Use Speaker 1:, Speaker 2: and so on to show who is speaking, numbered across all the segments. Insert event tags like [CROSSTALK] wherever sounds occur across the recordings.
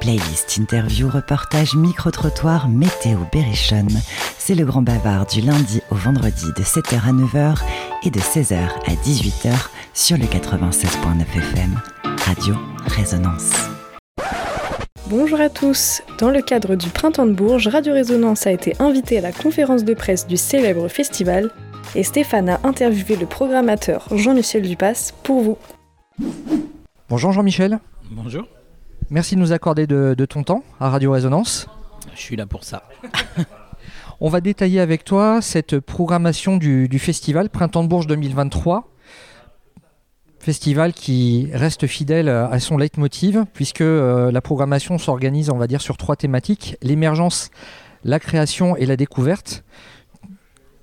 Speaker 1: Playlist, interview, reportage, micro-trottoir, météo, berrichonne. C'est le grand bavard du lundi au vendredi de 7h à 9h et de 16h à 18h sur le 96.9 FM. Radio Résonance.
Speaker 2: Bonjour à tous. Dans le cadre du Printemps de Bourges, Radio Résonance a été invité à la conférence de presse du célèbre festival et Stéphane a interviewé le programmateur Jean-Michel Dupas pour vous.
Speaker 3: Bonjour Jean-Michel.
Speaker 4: Bonjour.
Speaker 3: Merci de nous accorder de, ton temps à Radio Résonance.
Speaker 4: Je suis là pour ça. [LAUGHS]
Speaker 3: On va détailler avec toi cette programmation du, festival Printemps de Bourges 2023. Festival qui reste fidèle à son leitmotiv, puisque euh, la programmation s'organise, on va dire, sur trois thématiques l'émergence, la création et la découverte.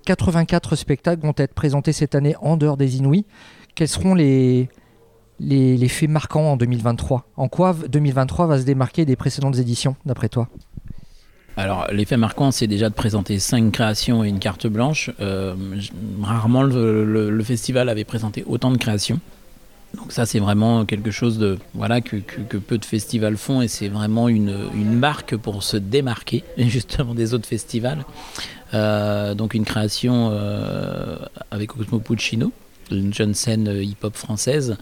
Speaker 3: 84 spectacles vont être présentés cette année en dehors des Inouïs. Quels seront les, les, faits marquants en 2023 En quoi 2023 va se démarquer des précédentes éditions, d'après toi?
Speaker 4: Alors, l'effet marquant, c'est déjà de présenter cinq créations et une carte blanche. Euh, rarement le, festival avait présenté autant de créations. Donc ça, c'est vraiment quelque chose de voilà que, peu de festivals font et c'est vraiment une, marque pour se démarquer [LAUGHS] justement des autres festivals. Euh, donc une création euh, avec Cosmo Puccino, une jeune scène hip-hop française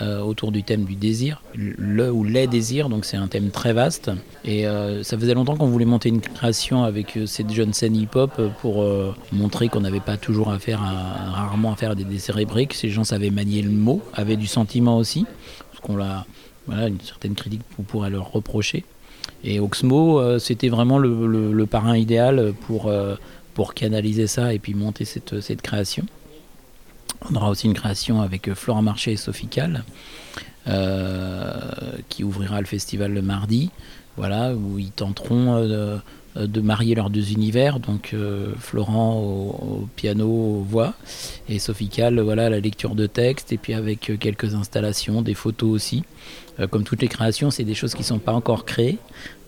Speaker 4: euh, autour du thème du désir, le ou les désirs, donc c'est un thème très vaste. Et euh, ça faisait longtemps qu'on voulait monter une création avec euh, cette jeune scène hip-hop pour montrer qu'on n'avait pas toujours affaire à, rarement affaire à des décérébrés, ces gens savaient manier le mot, avaient du sentiment aussi, parce qu'on l'a, voilà, une certaine critique qu'on pourrait leur reprocher. Et Oxmo, c'était vraiment le, le, parrain idéal pour, pour canaliser ça et puis monter cette, cette création. On aura aussi une création avec euh, Flora Marché et Sophie Cal, euh, qui ouvrira le festival le mardi, voilà, où ils tenteront euh, de, marier leurs deux univers, donc Florent au, piano, voix, et Sophie Cal, voilà, la lecture de texte, et puis avec quelques installations, des photos aussi. comme toutes les créations, c'est des choses qui ne sont pas encore créées,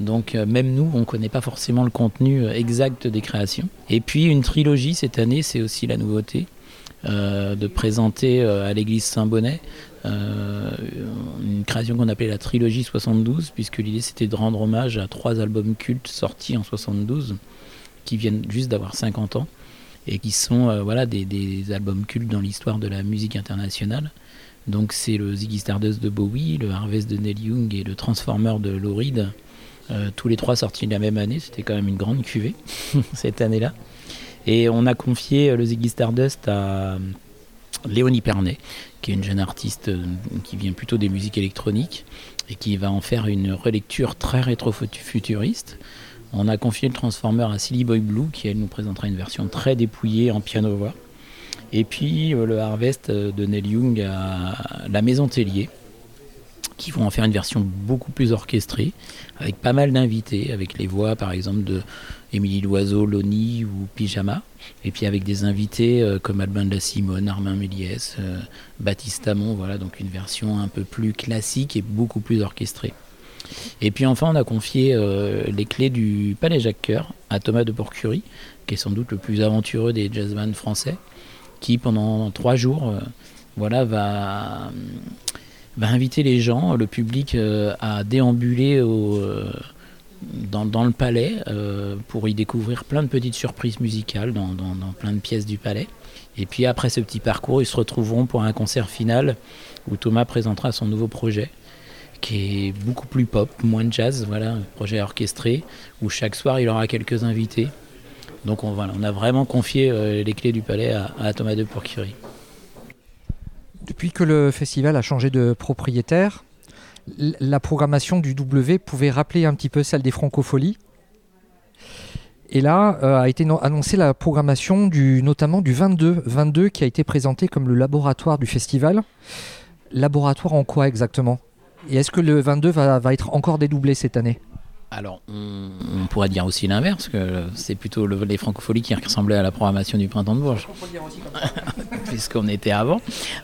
Speaker 4: donc même nous, on ne connaît pas forcément le contenu exact des créations. Et puis une trilogie cette année, c'est aussi la nouveauté. Euh, de présenter euh, à l'église Saint-Bonnet euh, une création qu'on appelait la trilogie 72, puisque l'idée c'était de rendre hommage à trois albums cultes sortis en 72, qui viennent juste d'avoir 50 ans, et qui sont voilà, des, albums cultes dans l'histoire de la musique internationale. Donc c'est le Ziggy Stardust de Bowie, le Harvest de Neil Young et le Transformer de Lou Reed, tous les trois sortis la même année, c'était quand même une grande cuvée [LAUGHS] cette année-là. Et on a confié euh, le Ziggy Stardust à euh, Léonie Pernet, qui est une jeune artiste euh, qui vient plutôt des musiques électroniques et qui va en faire une relecture très rétro-futuriste. On a confié le Transformer à Silly Boy Blue, qui elle nous présentera une version très dépouillée en piano-voix. Et puis le Harvest de Neil Young à la Maison Tellier, qui vont en faire une version beaucoup plus orchestrée, avec pas mal d'invités, avec les voix par exemple de Émilie Loiseau, Loni ou Pyjama, et puis avec des invités euh, comme Albin de la Simone, Armin Méliès, euh, Baptiste Amon, voilà, donc une version un peu plus classique et beaucoup plus orchestrée. Et puis enfin, on a confié euh, les clés du Palais Jacques Coeur à Thomas de Porcurie, qui est sans doute le plus aventureux des jazzmen français, qui pendant trois jours voilà, va inviter les gens, le public, euh, à déambuler euh, dans, le palais euh, pour y découvrir plein de petites surprises musicales dans, plein de pièces du palais. Et puis après ce petit parcours, ils se retrouveront pour un concert final où Thomas présentera son nouveau projet qui est beaucoup plus pop, moins de jazz, voilà, un projet orchestré où chaque soir il aura quelques invités. Donc on, voilà, on a vraiment confié les clés du palais à, à Thomas de Pourcurie.
Speaker 3: Depuis que le festival a changé de propriétaire, la programmation du W pouvait rappeler un petit peu celle des Francopholies. Et là euh, a été annoncée la programmation du, notamment du 22, 22 qui a été présenté comme le laboratoire du festival. Laboratoire en quoi exactement? Et est-ce que le 22 va, va être encore dédoublé cette année?
Speaker 4: Alors, on, pourrait dire aussi l'inverse, que c'est plutôt les francopholies qui ressemblaient à la programmation du printemps de Bourges. [LAUGHS] Puisqu'on était avant.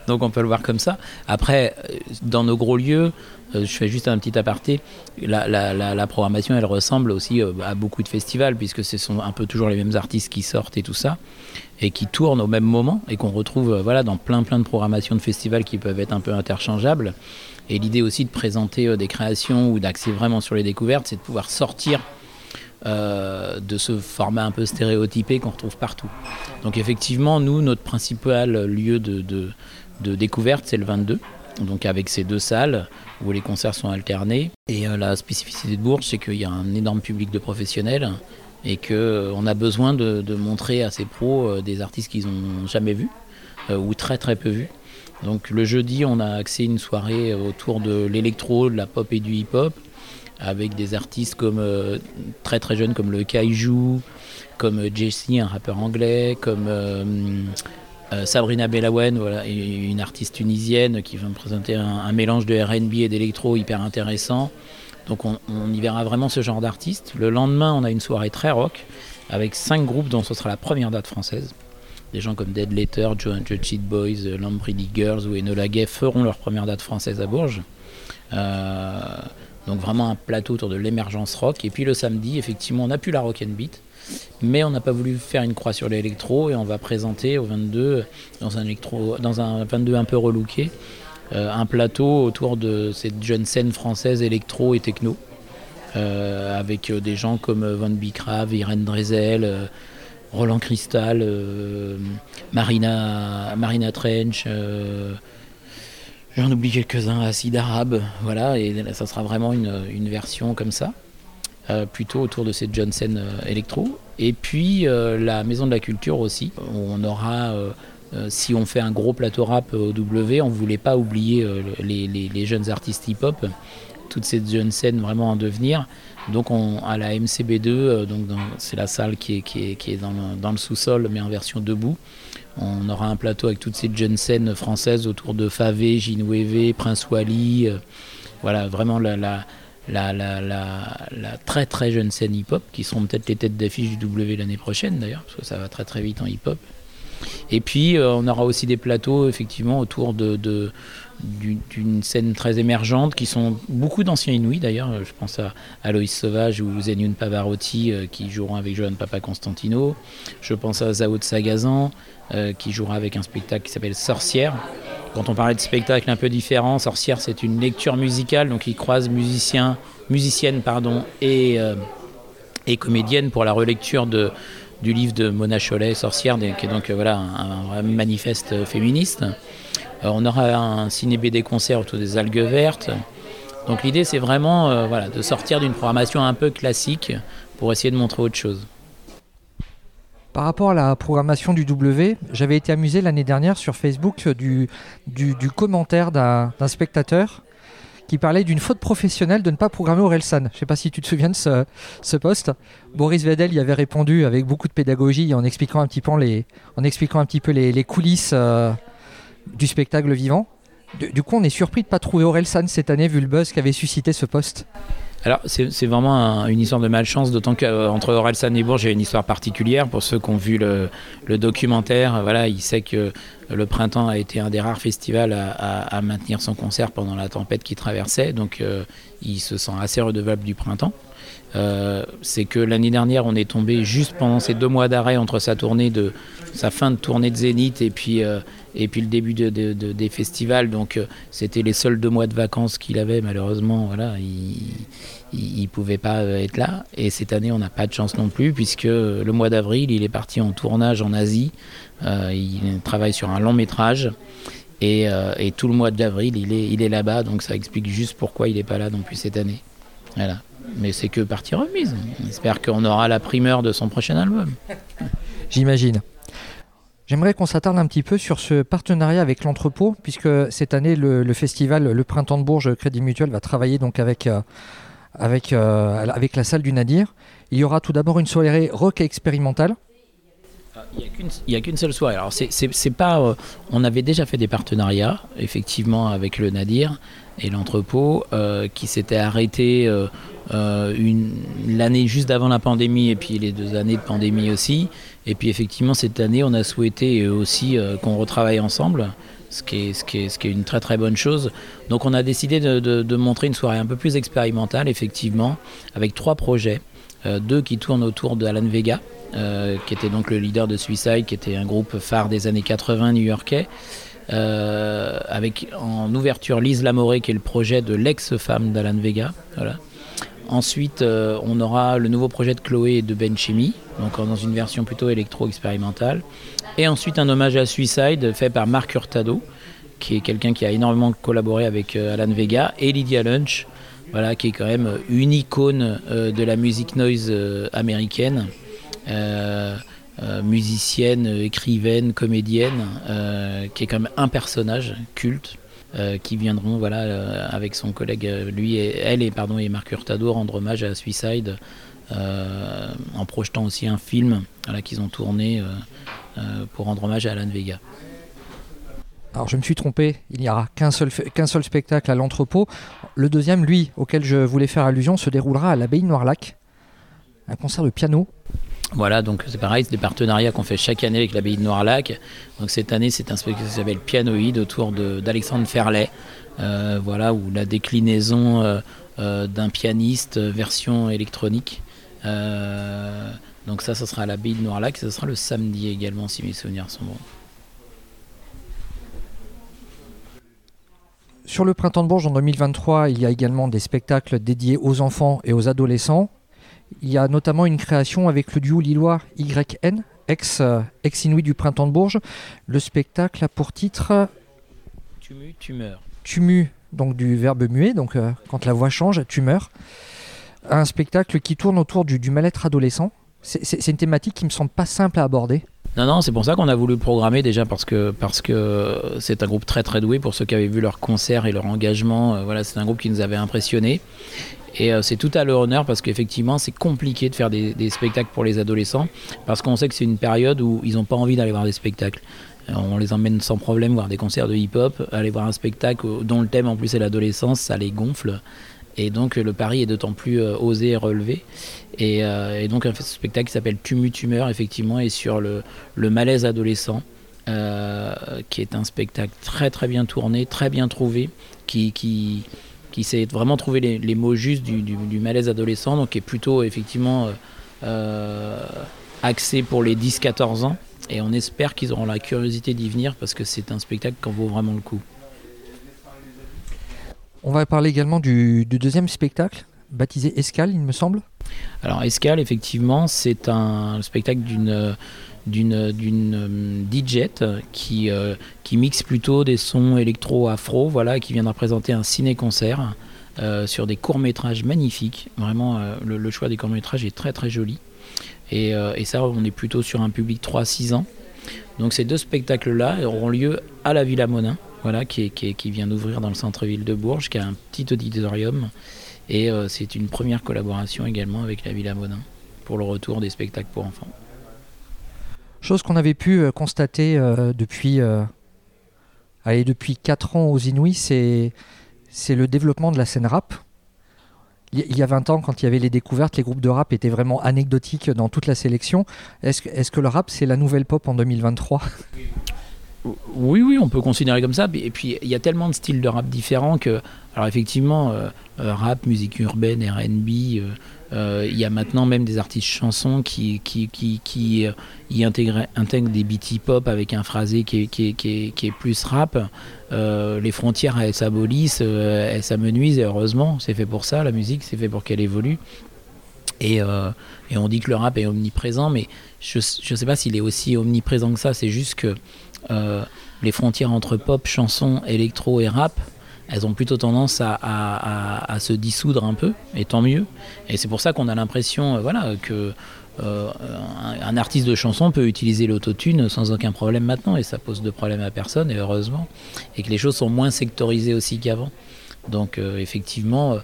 Speaker 4: Donc, on peut le voir comme ça. Après, dans nos gros lieux, je fais juste un petit aparté. La, programmation, elle ressemble aussi euh, à beaucoup de festivals, puisque ce sont un peu toujours les mêmes artistes qui sortent et tout ça. et qui tournent au même moment et qu'on retrouve voilà, dans plein plein de programmations de festivals qui peuvent être un peu interchangeables. Et l'idée aussi de présenter des créations ou d'axer vraiment sur les découvertes, c'est de pouvoir sortir euh, de ce format un peu stéréotypé qu'on retrouve partout. Donc effectivement, nous, notre principal lieu de, découverte, c'est le 22. Donc avec ces deux salles où les concerts sont alternés. Et euh, la spécificité de Bourges, c'est qu'il y a un énorme public de professionnels et qu'on euh, a besoin de, montrer à ces pros des artistes qu'ils n'ont jamais vus ou très très peu vus. Donc le jeudi, on a accès une soirée autour de l'électro, de la pop et du hip-hop avec des artistes comme euh, très très jeunes comme le Kaiju, comme euh, Jesse, un rappeur anglais, comme euh, Sabrina Belawen, voilà, une artiste tunisienne qui va me présenter un, mélange de RB et d'électro hyper intéressant. Donc on, y verra vraiment ce genre d'artistes. Le lendemain, on a une soirée très rock avec cinq groupes dont ce sera la première date française. Des gens comme Dead Letter, Joe the Cheat Boys, Lambrelli Girls ou Enola Gay feront leur première date française à Bourges. Donc vraiment un plateau autour de l'émergence rock. Et puis le samedi, effectivement, on a pu la rock and beat, mais on n'a pas voulu faire une croix sur l'électro et on va présenter au 22 dans un électro, dans un 22 un peu relooké, euh, un plateau autour de cette jeune scène française électro et techno. Euh, avec euh, des gens comme Van Bicrave, Irène Drezel, Roland Cristal, Marina, Marina Trench, J'en oublie quelques-uns, Acide Arabe, voilà, et ça sera vraiment une, version comme ça, plutôt autour de cette Johnson euh, électro. Et puis euh, la Maison de la Culture aussi, on aura, si on fait un gros plateau rap au W, on ne voulait pas oublier les, jeunes artistes hip-hop, toute cette jeune scène vraiment en devenir. Donc on, à la MCB2, donc c'est la salle qui est, qui est, dans, dans, le sous-sol, mais en version debout. On aura un plateau avec toutes ces jeunes scènes françaises autour de Favé, Ginouévé, Prince Wally. Euh, voilà, vraiment la, la, très très jeune scène hip-hop, qui seront peut-être les têtes d'affiche du W l'année prochaine d'ailleurs, parce que ça va très très vite en hip-hop. Et puis euh, on aura aussi des plateaux effectivement autour d'une scène très émergente qui sont beaucoup d'anciens Inouïs d'ailleurs. Je pense à Aloïs Sauvage ou Zenyun Pavarotti euh, qui joueront avec Johan Papa Constantino. Je pense à Zao de Sagazan euh, qui jouera avec un spectacle qui s'appelle Sorcière. Quand on parlait de spectacle un peu différent, Sorcière c'est une lecture musicale donc il croise musiciens, musicienne pardon, et, euh, et comédienne pour la relecture de, du livre de Mona Cholet, Sorcière, qui est donc voilà, un, manifeste féministe. Euh, on aura un ciné BD concert autour des algues vertes. Donc l'idée c'est vraiment euh, voilà, de sortir d'une programmation un peu classique pour essayer de montrer autre chose.
Speaker 3: Par rapport à la programmation du W, j'avais été amusé l'année dernière sur Facebook du, du, commentaire d'un spectateur qui parlait d'une faute professionnelle de ne pas programmer Orelsan. Je ne sais pas si tu te souviens de ce, ce poste. Boris Vedel y avait répondu avec beaucoup de pédagogie en expliquant un petit peu les, coulisses euh, du spectacle vivant. Du, coup, on est surpris de ne pas trouver Aurel San cette année, vu le buzz qu'avait suscité ce poste.
Speaker 4: Alors, c'est vraiment une histoire de malchance, d'autant qu'entre Aurel San et Bourges, il y a une histoire particulière. Pour ceux qui ont vu le, documentaire, voilà, il sait que le printemps a été un des rares festivals à, maintenir son concert pendant la tempête qui traversait, donc euh, il se sent assez redevable du printemps. Euh, c'est que l'année dernière, on est tombé juste pendant ces deux mois d'arrêt entre sa fin de tournée de Zénith et puis euh, le début de, des festivals. Donc euh, c'était les seuls deux mois de vacances qu'il avait. Malheureusement, voilà, il ne pouvait pas être là. Et cette année, on n'a pas de chance non plus puisque le mois d'avril, il est parti en tournage en Asie. il travaille sur un long métrage. Et, et tout le mois d'avril, il est, il est là-bas. Donc ça explique juste pourquoi il n'est pas là non plus cette année. Voilà mais c'est que partie remise. J'espère qu'on aura la primeur de son prochain album. [LAUGHS]
Speaker 3: J'imagine. J'aimerais qu'on s'attarde un petit peu sur ce partenariat avec l'entrepôt, puisque cette année, le, festival Le Printemps de Bourges Crédit Mutuel va travailler donc avec, euh, avec, euh, avec la salle du Nadir. Il y aura tout d'abord une soirée rock expérimentale.
Speaker 4: Ah, il n'y a qu'une seule soirée. Alors, pas. Euh, on avait déjà fait des partenariats, effectivement, avec le Nadir et l'entrepôt, qui s'était arrêté euh, l'année juste avant la pandémie et puis les deux années de pandémie aussi. Et puis effectivement, cette année, on a souhaité aussi euh, qu'on retravaille ensemble. Ce qui, est, ce, qui est, ce qui est une très très bonne chose. Donc on a décidé de, de, montrer une soirée un peu plus expérimentale, effectivement, avec trois projets. Euh, deux qui tournent autour d'Alan Vega, qui était donc le leader de Suicide, qui était un groupe phare des années 80 new-yorkais. avec en ouverture Lise Lamoré, qui est le projet de l'ex-femme d'Alan Vega. Ensuite, on aura le nouveau projet de Chloé et de Ben Chimie, donc dans une version plutôt électro-expérimentale. Et ensuite, un hommage à Suicide fait par Marc Hurtado, qui est quelqu'un qui a énormément collaboré avec euh, Alan Vega, et Lydia Lunch, qui est quand même une icône euh, de la musique noise euh, américaine. Musicienne, écrivaine, comédienne, qui est quand même un personnage culte. qui viendront voilà avec son collègue lui et elle et pardon et Marc Hurtado rendre hommage à Suicide en projetant aussi un film voilà, qu'ils ont tourné pour rendre hommage à Alan Vega.
Speaker 3: Alors je me suis trompé, il n'y aura qu'un seul, qu'un seul spectacle à l'entrepôt. Le deuxième, lui, auquel je voulais faire allusion, se déroulera à l'abbaye Noirlac. Un concert de piano.
Speaker 4: Voilà, donc c'est pareil, c'est des partenariats qu'on fait chaque année avec l'abbaye de Noirlac. Donc cette année, c'est un spectacle qui s'appelle Pianoïde autour d'Alexandre Ferlet. Euh, voilà, où la déclinaison euh, euh, d'un pianiste version électronique. donc ça, ça sera à l'abbaye de Noirlac. Ça sera le samedi également, si mes souvenirs sont bons.
Speaker 3: Sur le printemps de Bourges en 2023, il y a également des spectacles dédiés aux enfants et aux adolescents. Il y a notamment une création avec le duo lillois YN, ex, euh, ex Inuit du printemps de Bourges. Le spectacle a pour titre
Speaker 4: Tumu, tumeur.
Speaker 3: Tumu, donc du verbe muet, donc euh, quand la voix change, tumeur. Un spectacle qui tourne autour du, du mal-être adolescent. C'est une thématique qui me semble pas simple à aborder.
Speaker 4: Non, non, c'est pour ça qu'on a voulu le programmer déjà parce que parce que c'est un groupe très très doué pour ceux qui avaient vu leur concert et leur engagement. Euh, voilà, c'est un groupe qui nous avait impressionnés. Et euh, c'est tout à leur honneur parce qu'effectivement, c'est compliqué de faire des, spectacles pour les adolescents parce qu'on sait que c'est une période où ils n'ont pas envie d'aller voir des spectacles. Euh, on les emmène sans problème voir des concerts de hip-hop, aller voir un spectacle dont le thème en plus est l'adolescence, ça les gonfle. Et donc le pari est d'autant plus osé et relevé. Euh, et, donc un spectacle qui s'appelle Tumu Tumeur, effectivement, est sur le, malaise adolescent, euh, qui est un spectacle très très bien tourné, très bien trouvé, qui, qui sait vraiment trouver les, mots justes du, malaise adolescent, donc qui est plutôt effectivement euh, axé pour les 10-14 ans. Et on espère qu'ils auront la curiosité d'y venir parce que c'est un spectacle qui en vaut vraiment le coup.
Speaker 3: On va parler également du deuxième spectacle, baptisé Escale, il me semble.
Speaker 4: Alors Escale, effectivement, c'est un spectacle d'une d'une d'une euh, DJ qui euh, qui mixe plutôt des sons électro-afro, voilà, qui viendra présenter un ciné-concert euh, sur des courts métrages magnifiques. Vraiment, le, choix des courts métrages est très très joli. Et, ça, on est plutôt sur un public 3-6 ans. Donc ces deux spectacles-là auront lieu à la Villa Monin, voilà, qui, qui, qui vient d'ouvrir dans le centre-ville de Bourges, qui a un petit auditorium. Et c'est une première collaboration également avec la Villa Monin pour le retour des spectacles pour enfants.
Speaker 3: Chose qu'on avait pu euh, constater euh, depuis, allez, depuis 4 ans aux Inuits, c'est, le développement de la scène rap. Il y a 20 ans, quand il y avait les découvertes, les groupes de rap étaient vraiment anecdotiques dans toute la sélection. Est-ce, est-ce que le rap, c'est la nouvelle pop en 2023
Speaker 4: oui, oui, on peut considérer comme ça. Et puis, il y a tellement de styles de rap différents que, alors effectivement, euh, euh, rap, musique urbaine, RB, euh, il y a maintenant même des artistes chansons qui, qui, qui, qui y intègrent, des beats hip-hop avec un phrasé qui est, qui est, qui est, plus rap. les frontières, elles s'abolissent, elles s'amenuisent, et heureusement, c'est fait pour ça, la musique, c'est fait pour qu'elle évolue. Et, et, on dit que le rap est omniprésent, mais je ne sais pas s'il est aussi omniprésent que ça, c'est juste que euh, les frontières entre pop, chanson, électro et rap, elles ont plutôt tendance à, se dissoudre un peu, et tant mieux. Et c'est pour ça qu'on a l'impression euh, voilà, que euh, un, artiste de chanson peut utiliser l'autotune sans aucun problème maintenant, et ça pose de problème à personne, et heureusement, et que les choses sont moins sectorisées aussi qu'avant. Donc effectivement,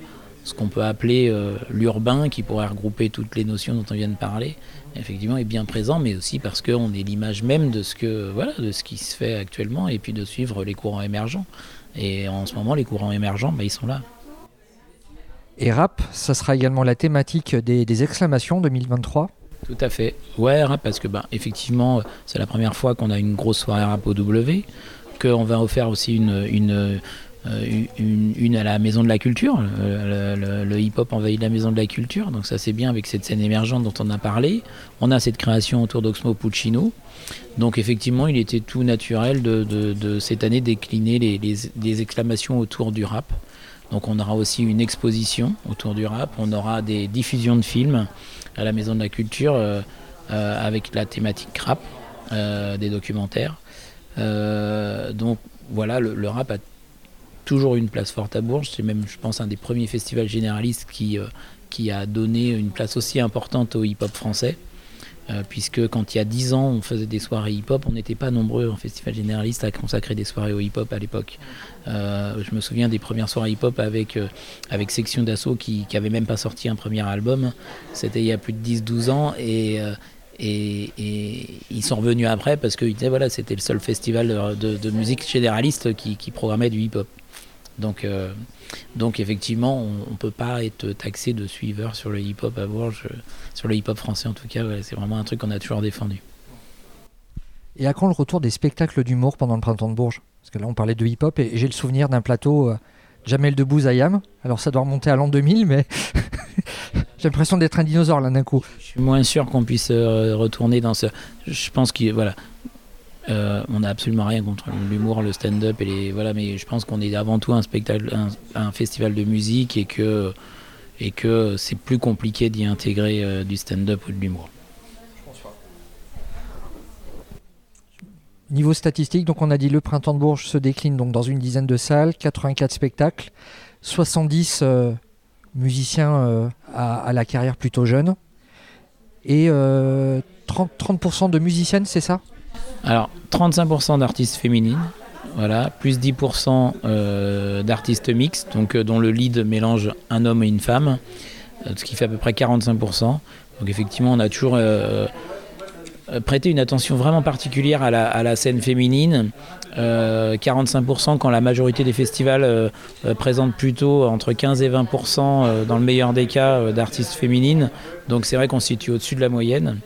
Speaker 4: ce qu'on peut appeler l'urbain, qui pourrait regrouper toutes les notions dont on vient de parler, effectivement est bien présent, mais aussi parce qu'on est l'image même de ce que voilà, de ce qui se fait actuellement, et puis de suivre les courants émergents. Et en ce moment, les courants émergents, bah, ils sont là.
Speaker 3: Et rap, ça sera également la thématique des, exclamations 2023
Speaker 4: Tout à fait. Ouais, rap, parce que bah, effectivement, c'est la première fois qu'on a une grosse soirée rap au W, qu'on va offrir aussi une, une une, à la Maison de la Culture. Le, hip-hop envahit la Maison de la Culture, donc ça c'est bien avec cette scène émergente dont on a parlé. On a cette création autour d'Oxmo Puccino. Donc effectivement, il était tout naturel de, cette année décliner les, exclamations autour du rap. Donc on aura aussi une exposition autour du rap, on aura des diffusions de films à la Maison de la Culture euh, euh, avec la thématique rap, euh, des documentaires. donc voilà, le, rap a toujours une place forte à Bourges. C'est même, je pense, un des premiers festivals généralistes qui, qui a donné une place aussi importante au hip-hop français. Euh, puisque quand il y a 10 ans on faisait des soirées hip-hop, on n'était pas nombreux en festival généraliste à consacrer des soirées au hip-hop à l'époque. Euh, je me souviens des premières soirées hip-hop avec, euh, Section d'Assaut qui n'avait même pas sorti un premier album. C'était il y a plus de 10-12 ans et, ils sont revenus après parce que voilà, c'était le seul festival de, musique généraliste qui programmait du hip-hop. Donc, donc effectivement, on ne peut pas être taxé de suiveur sur le hip-hop à Bourges, sur le hip-hop français en tout cas. c'est vraiment un truc qu'on a toujours défendu.
Speaker 3: Et à quand le retour des spectacles d'humour pendant le printemps de Bourges? Parce que là, on parlait de hip-hop et j'ai le souvenir d'un plateau euh, Jamel Debbouze Ayam. Alors ça doit remonter à l'an 2000, mais [LAUGHS] j'ai l'impression d'être un dinosaure là d'un coup.
Speaker 4: Je suis moins sûr qu'on puisse euh, retourner dans ce. Je pense que voilà, euh, on n'a absolument rien contre l'humour, le stand-up et les voilà, mais je pense qu'on est avant tout un spectacle, un, festival de musique et que et que c'est plus compliqué d'y intégrer euh, du stand-up ou de l'humour.
Speaker 3: Niveau statistique, donc on a dit le printemps de Bourges se décline donc dans une dizaine de salles, 84 spectacles, 70 euh, musiciens à, la carrière plutôt jeune et 30, 30 de musiciennes, c'est ça?
Speaker 4: Alors, 35% d'artistes féminines, voilà, plus 10% euh, d'artistes mixtes, donc euh, dont le lead mélange un homme et une femme, euh, ce qui fait à peu près 45%. Donc effectivement, on a toujours prêté une attention vraiment particulière à la, scène féminine. 45% quand la majorité des festivals présentent plutôt entre 15 et 20% dans le meilleur des cas d'artistes féminines. Donc c'est vrai qu'on se situe au-dessus de la moyenne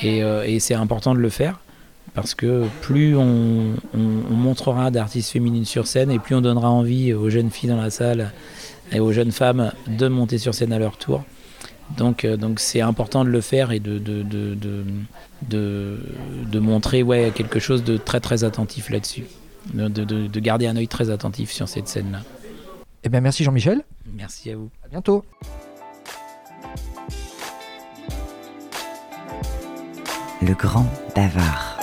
Speaker 4: et c'est important de le faire parce que plus on, montrera d'artistes féminines sur scène et plus on donnera envie aux jeunes filles dans la salle et aux jeunes femmes de monter sur scène à leur tour. Donc euh, donc c'est important de le faire et de, de, de, de, montrer ouais, quelque chose de très très attentif là-dessus, de, garder un œil très attentif sur cette scène-là.
Speaker 3: Eh bien merci Jean-Michel.
Speaker 4: Merci à vous.
Speaker 3: À bientôt.
Speaker 1: Le grand bavard.